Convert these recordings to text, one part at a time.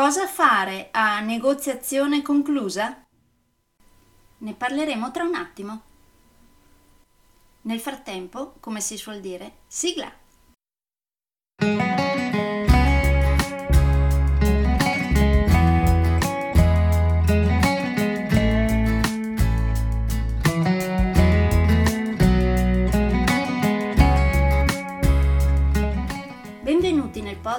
Cosa fare a negoziazione conclusa? Ne parleremo tra un attimo. Nel frattempo, come si suol dire, sigla!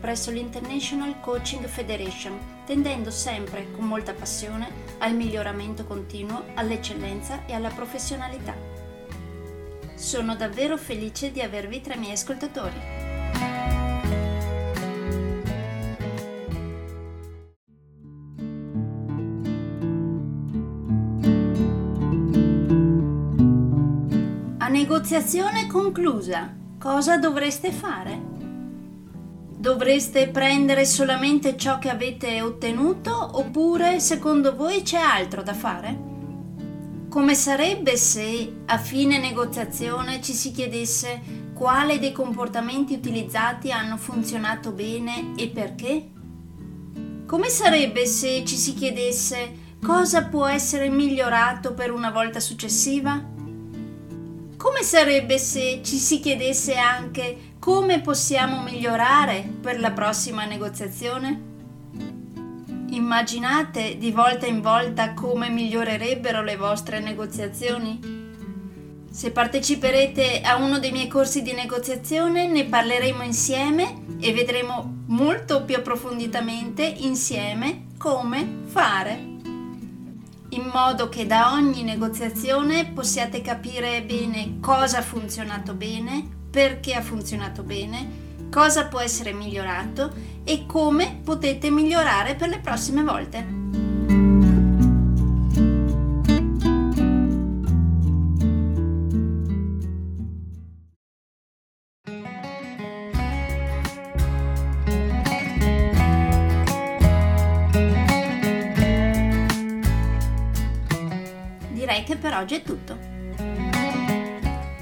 presso l'International Coaching Federation, tendendo sempre con molta passione al miglioramento continuo, all'eccellenza e alla professionalità. Sono davvero felice di avervi tra i miei ascoltatori. A negoziazione conclusa cosa dovreste fare? Dovreste prendere solamente ciò che avete ottenuto oppure secondo voi c'è altro da fare? Come sarebbe se a fine negoziazione ci si chiedesse quale dei comportamenti utilizzati hanno funzionato bene e perché? Come sarebbe se ci si chiedesse cosa può essere migliorato per una volta successiva? Come sarebbe se ci si chiedesse anche come possiamo migliorare per la prossima negoziazione? Immaginate di volta in volta come migliorerebbero le vostre negoziazioni? Se parteciperete a uno dei miei corsi di negoziazione ne parleremo insieme e vedremo molto più approfonditamente insieme come fare in modo che da ogni negoziazione possiate capire bene cosa ha funzionato bene, perché ha funzionato bene, cosa può essere migliorato e come potete migliorare per le prossime volte. direi che per oggi è tutto.